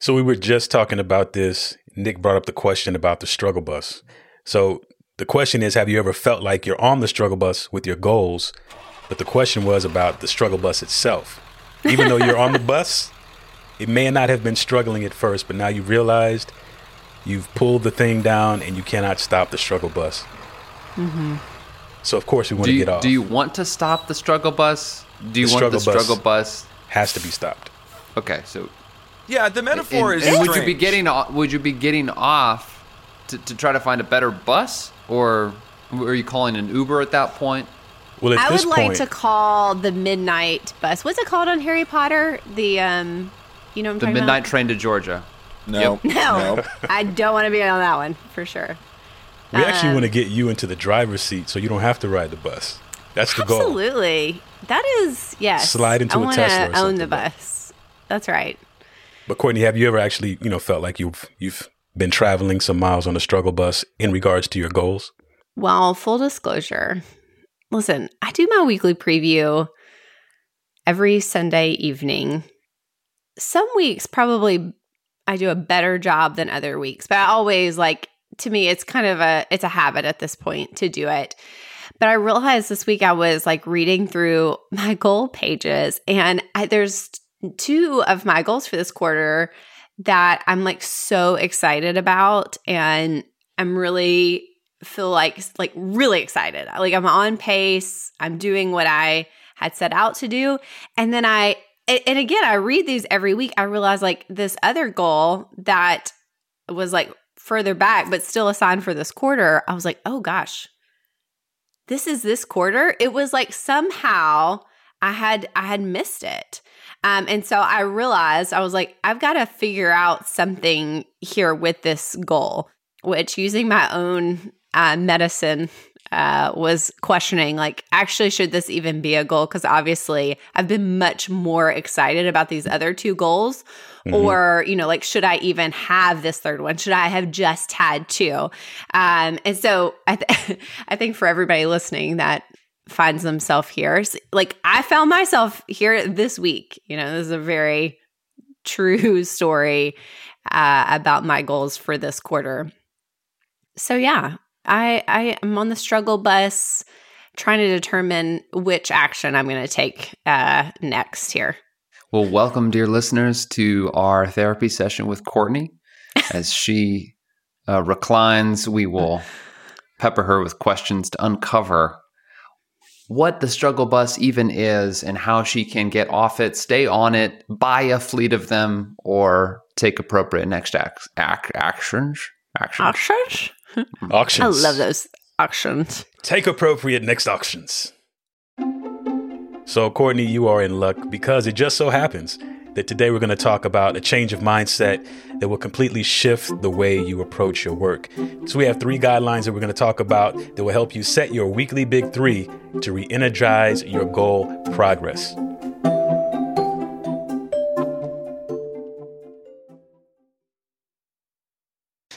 So we were just talking about this. Nick brought up the question about the struggle bus. So the question is, have you ever felt like you're on the struggle bus with your goals? But the question was about the struggle bus itself. Even though you're on the bus, it may not have been struggling at first, but now you realized you've pulled the thing down and you cannot stop the struggle bus. Mm-hmm. So of course we want do to you, get off. Do you want to stop the struggle bus? Do you The want the struggle bus- struggle bus? has to be stopped. Okay, so Yeah, the metaphor and, is. and would you be getting o- would you be getting off to, to try to find a better bus, or are you calling an Uber at that point? Well, at I this would like point, to call the midnight bus. What's it called on Harry Potter? The um, you know I'm The midnight about? train to Georgia. No, No, no. I don't want to be on that one for sure. we actually um, want to get you into the driver's seat so you don't have to ride the bus. That's the goal. Absolutely, that is yes. Slide into I a wanna Tesla or Own the bus. That's right. But Courtney, have you ever actually, you know, felt like you've you've been traveling some miles on the struggle bus in regards to your goals? Well, full disclosure. Listen, I do my weekly preview every Sunday evening. Some weeks probably I do a better job than other weeks, but I always like to me it's kind of a it's a habit at this point to do it. But I realized this week I was like reading through my goal pages and I, there's two of my goals for this quarter that I'm like so excited about and I'm really feel like like really excited. Like I'm on pace. I'm doing what I had set out to do. And then I and again, I read these every week. I realize like this other goal that was like further back but still assigned for this quarter. I was like, "Oh gosh. This is this quarter." It was like somehow I had I had missed it. Um, and so I realized I was like, I've got to figure out something here with this goal, which using my own uh, medicine uh, was questioning, like, actually, should this even be a goal? Because obviously, I've been much more excited about these other two goals. Or, you know, like, should I even have this third one? Should I have just had two? Um, and so I, th- I think for everybody listening that finds themselves here. Like I found myself here this week. You know, this is a very true story uh, about my goals for this quarter. So yeah, I I am on the struggle bus, trying to determine which action I'm going to take uh, next here. Well, welcome, dear listeners, to our therapy session with Courtney. As she uh, reclines, we will pepper her with questions to uncover what the struggle bus even is and how she can get off it, stay on it, buy a fleet of them, or take appropriate next ac- ac- actions. Actions. Auctions? Hmm. Auctions. I love those auctions. Take appropriate next auctions. So, Courtney, you are in luck because it just so happens that today we're going to talk about a change of mindset that will completely shift the way you approach your work. So, we have three guidelines that we're going to talk about that will help you set your weekly big three to re energize your goal progress.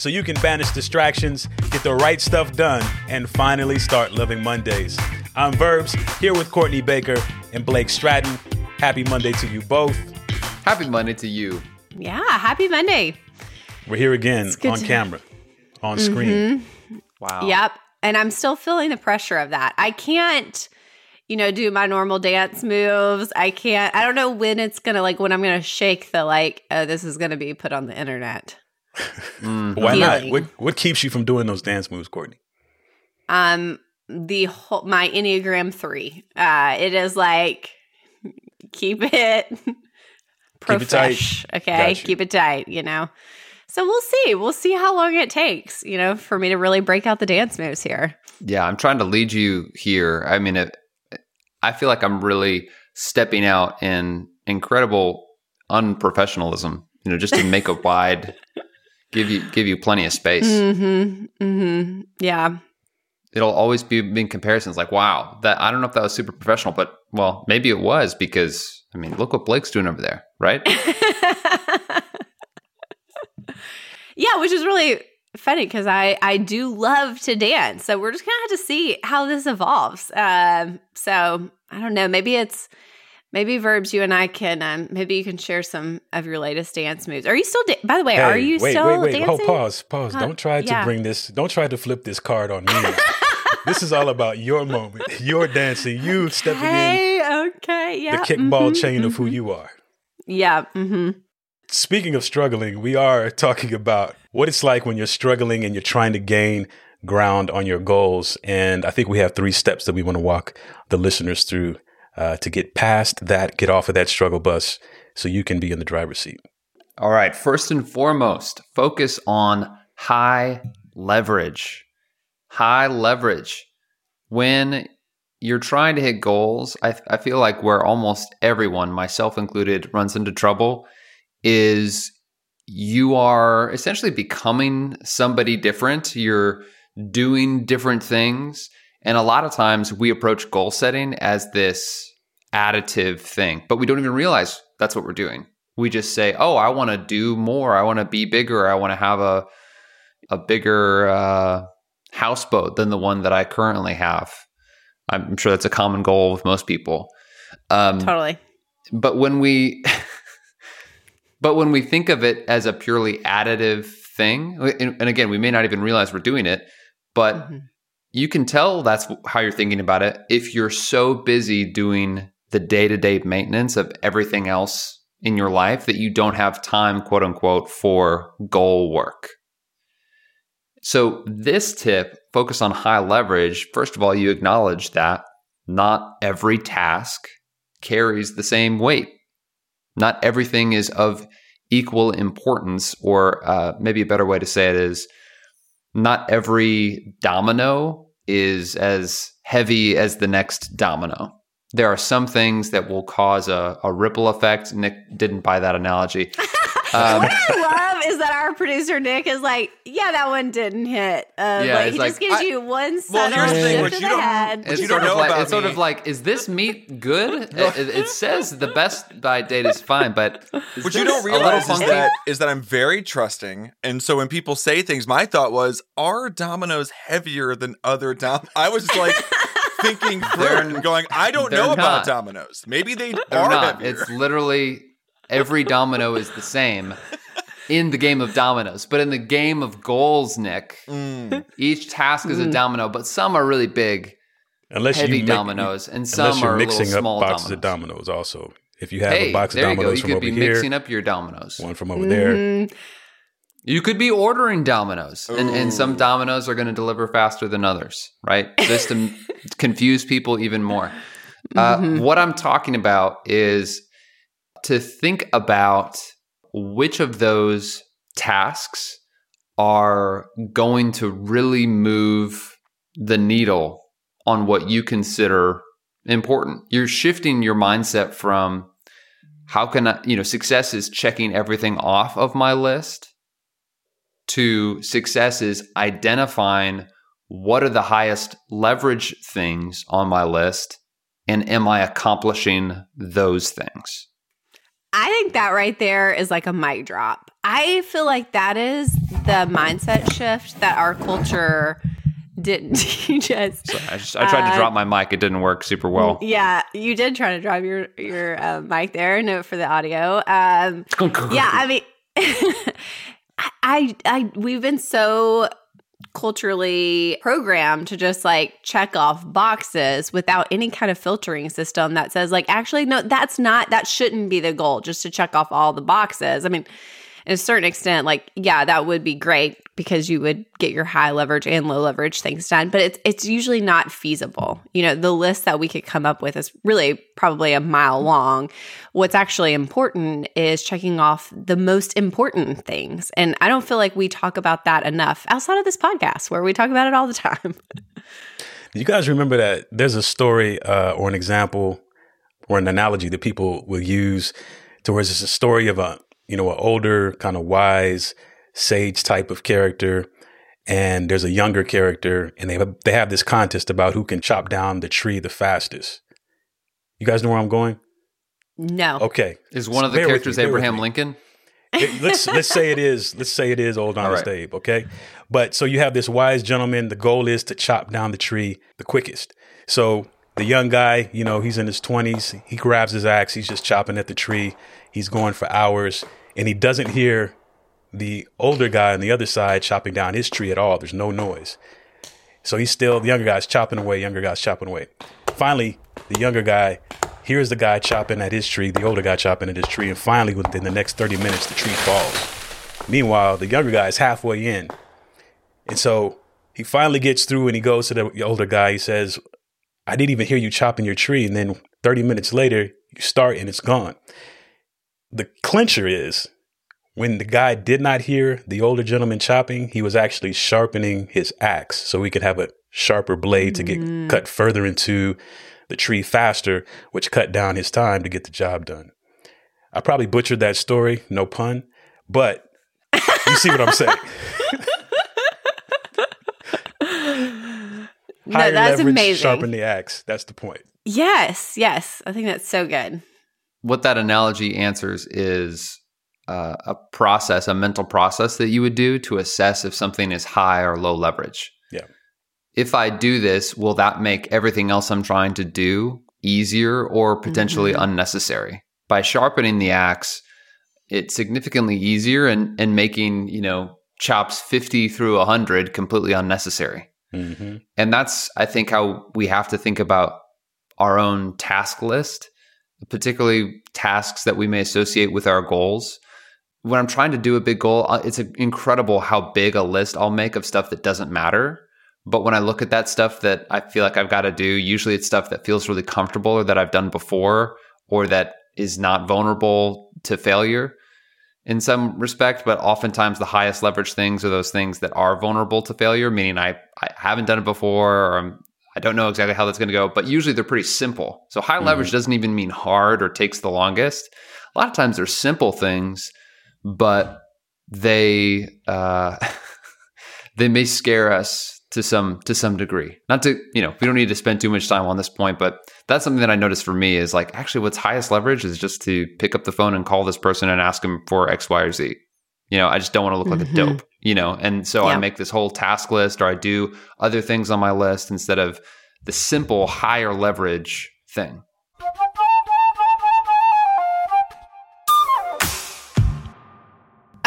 So you can banish distractions, get the right stuff done, and finally start loving Mondays. I'm Verbs, here with Courtney Baker and Blake Stratton. Happy Monday to you both. Happy Monday to you. Yeah, happy Monday. We're here again on to- camera, on screen. Mm-hmm. Wow. Yep. And I'm still feeling the pressure of that. I can't, you know, do my normal dance moves. I can't, I don't know when it's going to, like, when I'm going to shake the, like, oh, this is going to be put on the internet. Why not? What, what keeps you from doing those dance moves, Courtney? Um, the whole, my Enneagram three, uh, it is like, keep it Keep it tight. profesh. Okay. Gotcha. Keep it tight, you know? So we'll see. We'll see how long it takes, you know, for me to really break out the dance moves here. Yeah, I'm trying to lead you here. I mean, it, I feel like I'm really stepping out in incredible unprofessionalism, you know, just to make a wide give you give you plenty of space. Mm-hmm. Mm-hmm. Yeah. It'll always be in comparisons like, wow, that I don't know if that was super professional, but well, maybe it was because I mean, look what Blake's doing over there, right? yeah, which is really funny because I I do love to dance. So we're just gonna have to see how this evolves. Um, so I don't know. Maybe it's maybe verbs. You and I can um, maybe you can share some of your latest dance moves. Are you still? Da- By the way, Hey, are you wait, still wait, wait, dancing? Hold, pause, pause. Huh, Don't try to yeah. bring this. Don't try to flip this card on me. this is all about your moment, your dancing, you stepping in okay, the yeah. kickball mhm, chain of who mhm. you are. Yeah. Mm-hmm. Speaking of struggling, we are talking about what it's like when you're struggling and you're trying to gain ground on your goals. And I think we have three steps that we want to walk the listeners through uh, to get past that, get off of that struggle bus so you can be in the driver's seat. All right. First and foremost, focus on high leverage. High leverage. When you're trying to hit goals, I, I feel like where almost everyone, myself included, runs into trouble is you are essentially becoming somebody different. You're doing different things. And a lot of times we approach goal setting as this additive thing, but we don't even realize that's what we're doing. We just say, "Oh, I want to do more. I want to be bigger. I want to have a a bigger uh, houseboat than the one that I currently have." I'm sure that's a common goal with most people. Um, Totally. but when we but when we think of it as a purely additive thing and, and again we may not even realize we're doing it but Mhm. You can tell that's how you're thinking about it if you're so busy doing the day-to-day maintenance of everything else in your life that you don't have time quote unquote for goal work. So this tip focus on high leverage first of all you acknowledge that not every task carries the same weight. Not everything is of equal importance, or uh, maybe a better way to say it is not every domino is as heavy as the next domino. There are some things that will cause a, a ripple effect. Nick didn't buy that analogy. Um, what I love is that our producer Nick is like, yeah, that one didn't hit. Uh, Yeah, like, he like, just gives I- you one Well, subtle here's the thing, shift what of you the don't- head. It's you sort don't of know like about it's sort of like is this meat good? it, it- it says the best by date is fine, but is What you don't realize is that is that I'm very trusting, and so when people say things, my thought was, "Are dominoes heavier than other dom?" I was like thinking through They're- and going, "I don't they're know about not. dominoes. Maybe they They're are not. heavier." It's literally every domino is the same in the game of dominoes, but in the game of goals, Nick, Mm. each task is a Mm. domino, but some are really big, Unless heavy you make- dominoes, and Unless some you're are mixing little up small boxes dominoes. of dominoes also. If you have Hey, a box of there you go. dominoes You from could over be here, mixing up your dominoes. one from over there. Mhm. You could be ordering dominoes, and, and some dominoes are going to deliver faster than others, right? Just to confuse people even more. Uh, Mhm. What I'm talking about is to think about which of those tasks are going to really move the needle on what you consider important. You're shifting your mindset from how can I, you know, success is checking everything off of my list to success is identifying what are the highest leverage things on my list and am I accomplishing those things? I think that right there is like a mic drop. I feel like that is the mindset shift that our culture didn't teach us. So I, just, I tried to Uh, drop my mic. It didn't work super well. Yeah, you did try to drop your your uh, mic there. Note for the audio. Um, yeah, I mean, I, I, I, we've been so culturally programmed to just like check off boxes without any kind of filtering system that says like actually no that's not that shouldn't be the goal just to check off all the boxes. I mean in a certain extent like yeah that would be great because you would get your high leverage and low leverage things done but it's it's usually not feasible. You know the list that we could come up with is really probably a mile long. What's actually important is checking off the most important things and i don't feel like we talk about that enough outside of this podcast where we talk about it all the time. You guys remember that there's a story uh, or an example or an analogy that people will use towards it's a story of a you know an older kind of wise sage type of character, and there's a younger character, and they have, they have this contest about who can chop down the tree the fastest. You guys know where I'm going? No. Okay. Is one of the characters me, Abraham. Lincoln? It- let's let's say it is let's say it is old honest right. Abe, okay? But so you have this wise gentleman. The goal is to chop down the tree the quickest. So the young guy, you know, he's in his twenties. He grabs his axe. He's just chopping at the tree. He's going for hours, and he doesn't hear the older guy on the other side chopping down his tree at all. There's no noise. So he's still the younger guy's chopping away. Younger guy's chopping away. Finally, the younger guy hears the guy chopping at his tree, the older guy chopping at his tree, and finally, within the next 30 minutes, the tree falls. Meanwhile, the younger guy is halfway in. And so he finally gets through and he goes to the older guy. He says, I didn't even hear you chopping your tree. And then 30 minutes later, you start and it's gone. The clincher is when the guy did not hear the older gentleman chopping, he was actually sharpening his axe so he could have a sharper blade to get mm. cut further into the tree faster, which cut down his time to get the job done. I probably butchered that story, no pun, but you see what I'm saying. No, Higher that's leverage, amazing. Sharpen the axe. That's the point. Yes, yes. I think that's so good. What that analogy answers is uh, a process, a mental process that you would do to assess if something is high or low leverage. Yeah. If I do this, will that make everything else I'm trying to do easier or potentially Mhm. unnecessary? By sharpening the axe, it's significantly easier and, and making, you know, chops 50 through 100 completely unnecessary. hmm And that's, I think, how we have to think about our own task list, particularly tasks that we may associate with our goals. When I'm trying to do a big goal, uh, it's incredible how big a list I'll make of stuff that doesn't matter. But when I look at that stuff that I feel like I've got to do, usually it's stuff that feels really comfortable or that I've done before or that is not vulnerable to failure in some respect, but oftentimes the highest leverage things are those things that are vulnerable to failure, meaning I, I haven't done it before or I'm, I don't know exactly how that's going to go, but usually they're pretty simple. So high leverage doesn't even mean hard or takes the longest. A lot of times they're simple things, but they uh, they may scare us to some to some degree. Not to you know we don't need to spend too much time on this point, but that's something that I noticed for me is like actually what's highest leverage is just to pick up the phone and call this person and ask them for X, Y, or Z. You know, I just don't want to look like a Mhm. dope. You know, and so I make this whole task list or I do other things on my list instead of the simple higher leverage thing.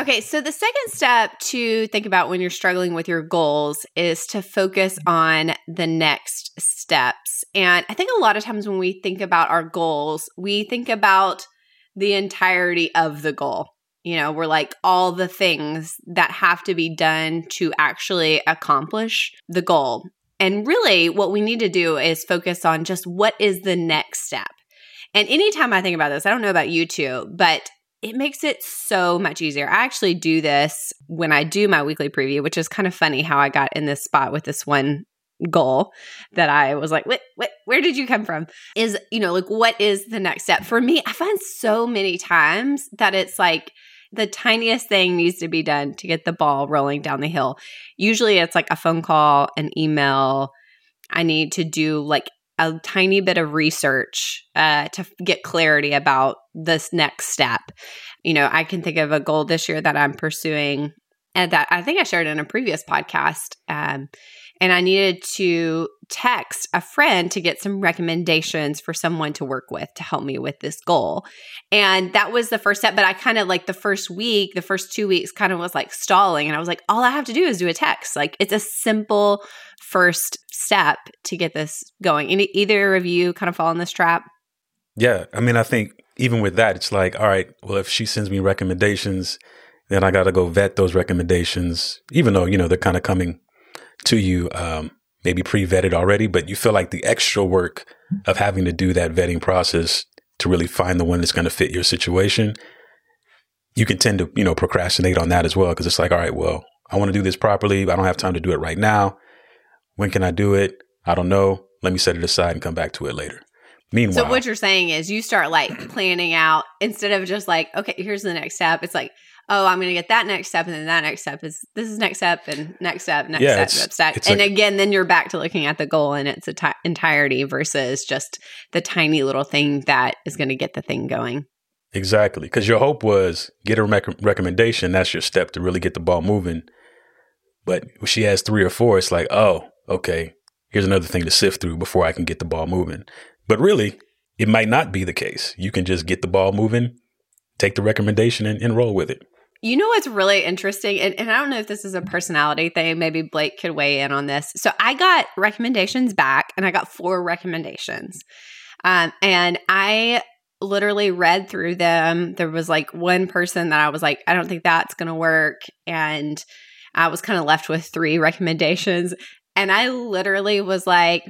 Okay, so the second step to think about when you're struggling with your goals is to focus on the next steps. And I think a lot of times when we think about our goals, we think about the entirety of the goal. You know, we're like all the things that have to be done to actually accomplish the goal. And really, what we need to do is focus on just what is the next step. And anytime I think about this, I don't know about you two, but it makes it so much easier. I actually do this when I do my weekly preview, which is kind of funny how I got in this spot with this one goal that I was like, what, what, where did you come from? Is, you know, like, what is the next step? For me, I find so many times that it's like the tiniest thing needs to be done to get the ball rolling down the hill. Usually it's like a phone call, an email. I need to do like a tiny bit of research uh, to get clarity about this next step. You know, I can think of a goal this year that I'm pursuing, and that I think I shared in a previous podcast. Um, and I needed to text a friend to get some recommendations for someone to work with to help me with this goal. And that was the first step. But I kind of like the first week, the first two weeks kind of was like stalling. And I was like, all I have to do is do a text. Like it's a simple first step to get this going. Any, either of you kind of fall in this trap? Yeah. I mean, I think even with that, it's like, all right, well, if she sends me recommendations, then I got to go vet those recommendations, even though, you know, they're kind of coming to you, um, maybe pre vetted already, but you feel like the extra work of having to do that vetting process to really find the one that's going to fit your situation, you can tend to, you know, procrastinate on that as well. Cause it's like, all right, well, I want to do this properly. But I don't have time to do it right now. When can I do it? I don't know. Let me set it aside and come back to it later. Meanwhile, So what you're saying is you start like planning out instead of just like, okay, here's the next step. It's like, oh, I'm going to get that next step, and then that next step is this is next step, and next step, next Yeah, step, it's- next step, it's and like- again, then you're back to looking at the goal in its enti- entirety versus just the tiny little thing that is going to get the thing going. Exactly. Because your hope was get a rec- recommendation. That's your step to really get the ball moving. But when she has three or four, it's like, oh, okay, here's another thing to sift through before I can get the ball moving. But really, it might not be the case. You can just get the ball moving, take the recommendation, and, and roll with it. You know what's really interesting, and, and I don't know if this is a personality thing. Maybe Blake could weigh in on this. So I got recommendations back, and I got four recommendations, um, and I literally read through them. There was like one person that I was like, I don't think that's going to work, and I was kind of left with three recommendations, and I literally was like,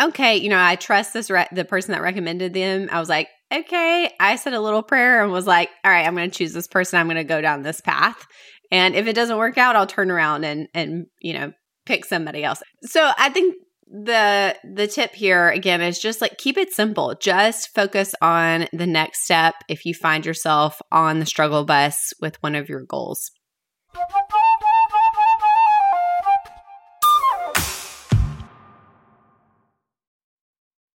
okay, you know, I trust this re- the person that recommended them. I was like, okay. I said a little prayer and was like, all right, I'm going to choose this person. I'm going to go down this path. And if it doesn't work out, I'll turn around and and you know pick somebody else. So I think the the tip here again is just like keep it simple. Just focus on the next step if you find yourself on the struggle bus with one of your goals.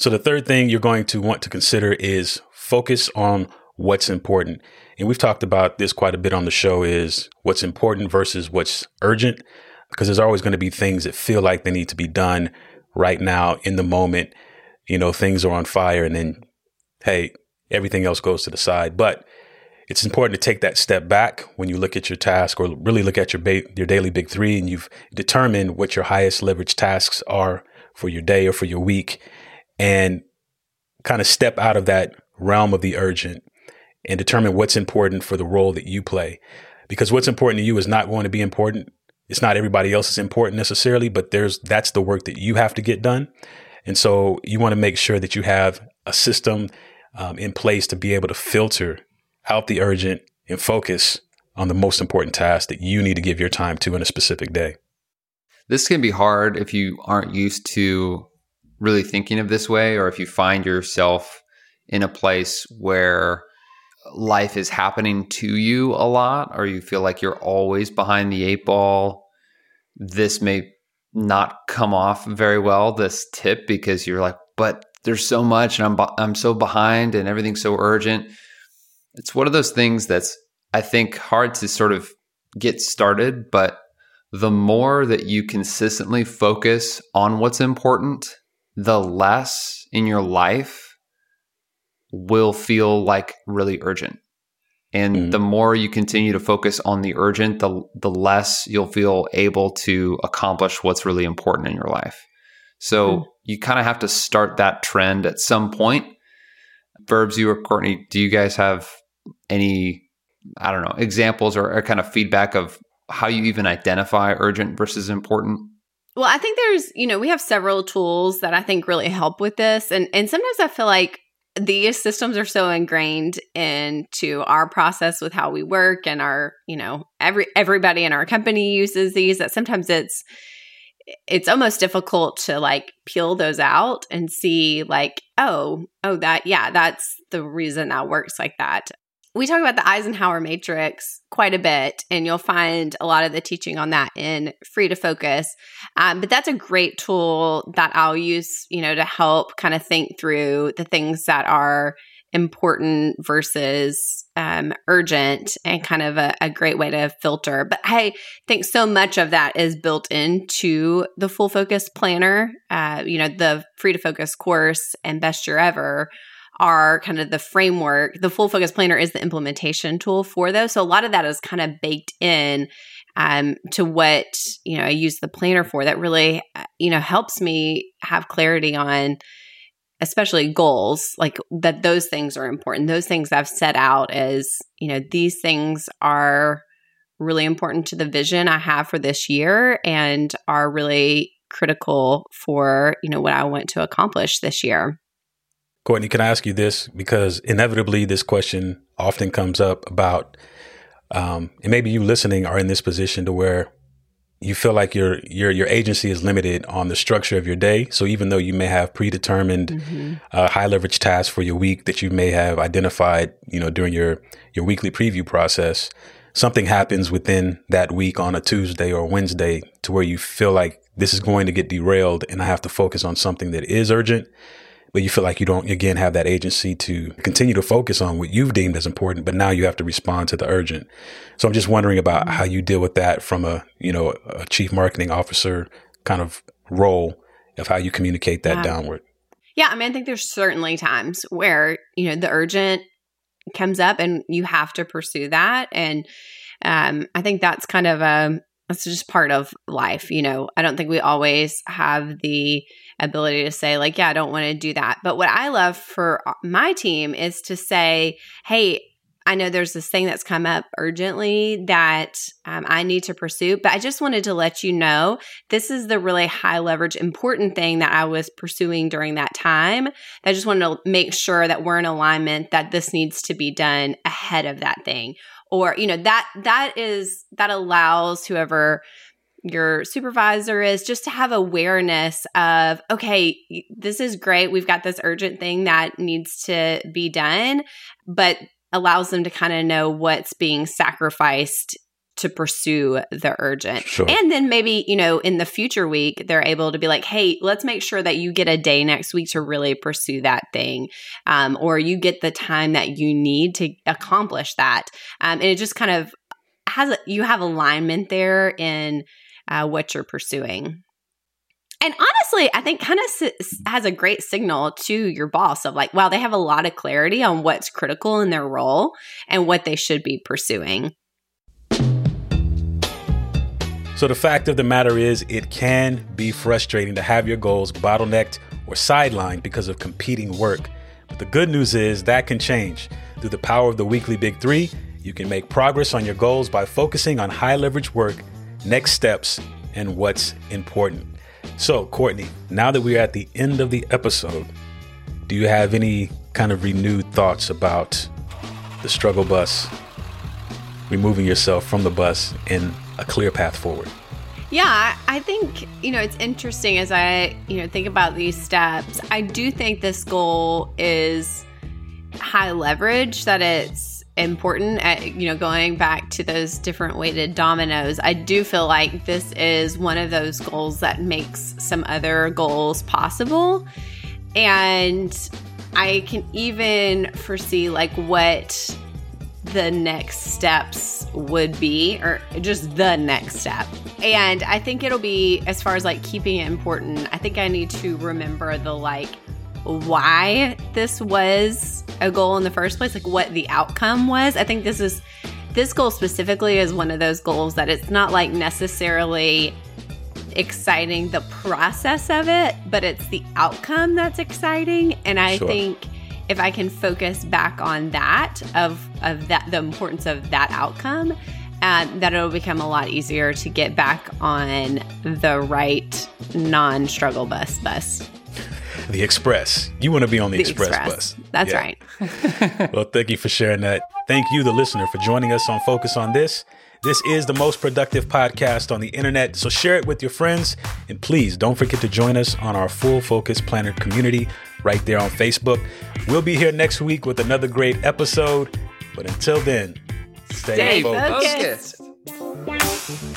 So the third thing you're going to want to consider is focus on what's important. And we've talked about this quite a bit on the show is what's important versus what's urgent because there's always going to be things that feel like they need to be done right now in the moment. You know, things are on fire and then hey, everything else goes to the side. But it's important to take that step back when you look at your task or really look at your ba- your daily big 3 and you've determined what your highest leverage tasks are for your day or for your week and kind of step out of that realm of the urgent and determine what's important for the role that you play. Because what's important to you is not going to be important. It's not everybody else's important necessarily, but there's that's the work that you have to get done. And so you want to make sure that you have a system um, in place to be able to filter out the urgent and focus on the most important task that you need to give your time to in a specific day. This can be hard if you aren't used to really thinking of this way, or if you find yourself in a place where life is happening to you a lot, or you feel like you're always behind the eight ball. This may not come off very well, this tip, because you're like, but there's so much and I'm, I'm so behind and everything's so urgent. It's one of those things that's, I think, hard to sort of get started, but the more that you consistently focus on what's important, the less in your life will feel like really urgent. And Mhm. the more you continue to focus on the urgent, the the less you'll feel able to accomplish what's really important in your life. So Mhm. you kind of have to start that trend at some point. Verbs, you or Courtney, do you guys have any, I don't know, examples or, or kind of feedback of how you even identify urgent versus important? Well, I think there's, you know, we have several tools that I think really help with this. And and sometimes I feel like these systems are so ingrained into our process with how we work and our, you know, every everybody in our company uses these that sometimes it's it's almost difficult to like peel those out and see like oh oh that yeah that's the reason that works like that we talk about the Eisenhower matrix quite a bit, and you'll find a lot of the teaching on that in Free to Focus. Um, but that's a great tool that I'll use, you know, to help kind of think through the things that are important versus um, urgent and kind of a, a, great way to filter. But I think so much of that is built into the full focus planner. Uh, you know, the free to focus course and best year ever are kind of the framework. The full focus planner is the implementation tool for those. So a lot of that is kind of baked in um, to what you know I use the planner for. That really uh, you know helps me have clarity on especially goals like that those things are important those things i've set out as you know these things are really important to the vision i have for this year and are really critical for you know what i want to accomplish this year Courtney, can I ask you this? Because inevitably, this question often comes up about, um, and maybe you listening are in this position to where you feel like your your your agency is limited on the structure of your day. So even though you may have predetermined mm-hmm. uh, high leverage tasks for your week that you may have identified, you know, during your your weekly preview process, something happens within that week on a Tuesday or Wednesday to where you feel like this is going to get derailed, and I have to focus on something that is urgent but you feel like you don't again have that agency to continue to focus on what you've deemed as important but now you have to respond to the urgent. So i'm just wondering about how you deal with that from a you know a chief marketing officer kind of role of how you communicate that yeah. downward. Yeah i mean i think there's certainly times where you know the urgent comes up and you have to pursue that. And um, i think that's kind of a that's just part of life you know? I don't think we always have the ability to say like yeah i don't want to do that. But what i love for uh, my team is to say hey i know there's this thing that's come up urgently that um, i need to pursue but i just wanted to let you know this is the really high leverage important thing that i was pursuing during that time. I just wanted to make sure that we're in alignment that this needs to be done ahead of that thing. Or you know that that is that allows whoever your supervisor is just to have awareness of okay this is great. We've got this urgent thing that needs to be done but allows them to kind of know what's being sacrificed to pursue the urgent. Sure. And then maybe, you know, in the future week, they're able to be like, hey, let's make sure that you get a day next week to really pursue that thing. Um, or you get the time that you need to accomplish that. Um, and it just kind of has, a, you have alignment there in uh, what you're pursuing. And honestly, I think kind of has a great signal to your boss of like, wow, they have a lot of clarity on what's critical in their role and what they should be pursuing. So, the fact of the matter is, it can be frustrating to have your goals bottlenecked or sidelined because of competing work. But the good news is that can change. Through the power of the weekly Big Three, you can make progress on your goals by focusing on high leverage work, next steps, and what's important. So, Courtney, now that we're at the end of the episode, do you have any kind of renewed thoughts about the struggle bus, removing yourself from the bus, and a clear path forward. Yeah, I think, you know, it's interesting as I, you know, think about these steps. I do think this goal is high leverage, that it's important at, you know, going back to those different weighted dominoes. I do feel like this is one of those goals that makes some other goals possible. And I can even foresee like what the next steps would be, or just the next step. And I think it'll be, as far as like keeping it important, I think I need to remember the like why this was a goal in the first place, like what the outcome was. I think this is, this goal specifically is one of those goals that it's not like necessarily exciting the process of it, but it's the outcome that's exciting. And I sure. think if I can focus back on that of of that the importance of that outcome, um, that it'll become a lot easier to get back on the right non-struggle bus bus. The Express. You want to be on the, The Express, Express. bus. That's Yeah. right. Well, thank you for sharing that. Thank you, the listener, for joining us on Focus on This. This is the most productive podcast on the internet, so share it with your friends. And please don't forget to join us on our Full Focus Planner community right there on Facebook. We'll be here next week with another great episode. But until then, stay, Stay focused. focused.